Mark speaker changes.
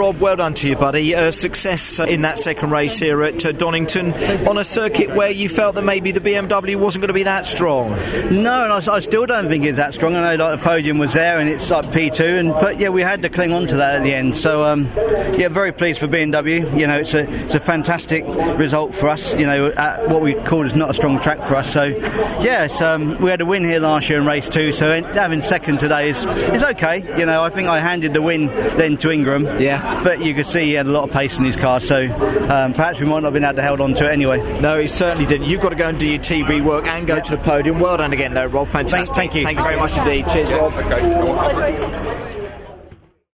Speaker 1: Rob, well done to you, buddy. Uh, success in that second race here at uh, Donington on a circuit where you felt that maybe the BMW wasn't going to be that strong.
Speaker 2: No, and I, I still don't think it's that strong. I know like the podium was there and it's like P2, and but yeah, we had to cling on to that at the end. So um, yeah, very pleased for BMW. You know, it's a it's a fantastic result for us. You know, at what we call is not a strong track for us. So yes, um, we had a win here last year in race two. So having second today is is okay. You know, I think I handed the win then to Ingram.
Speaker 1: Yeah,
Speaker 2: but you could see he had a lot of pace in his car. So um, perhaps we might not have been able to hold on to it anyway.
Speaker 1: No, he certainly didn't. You've got to go and do your TV work and go to the podium. Well done again, though, Rob. Fantastic.
Speaker 2: Thank, thank you.
Speaker 1: Thank you very much indeed. Cheers, Rob.
Speaker 3: Okay.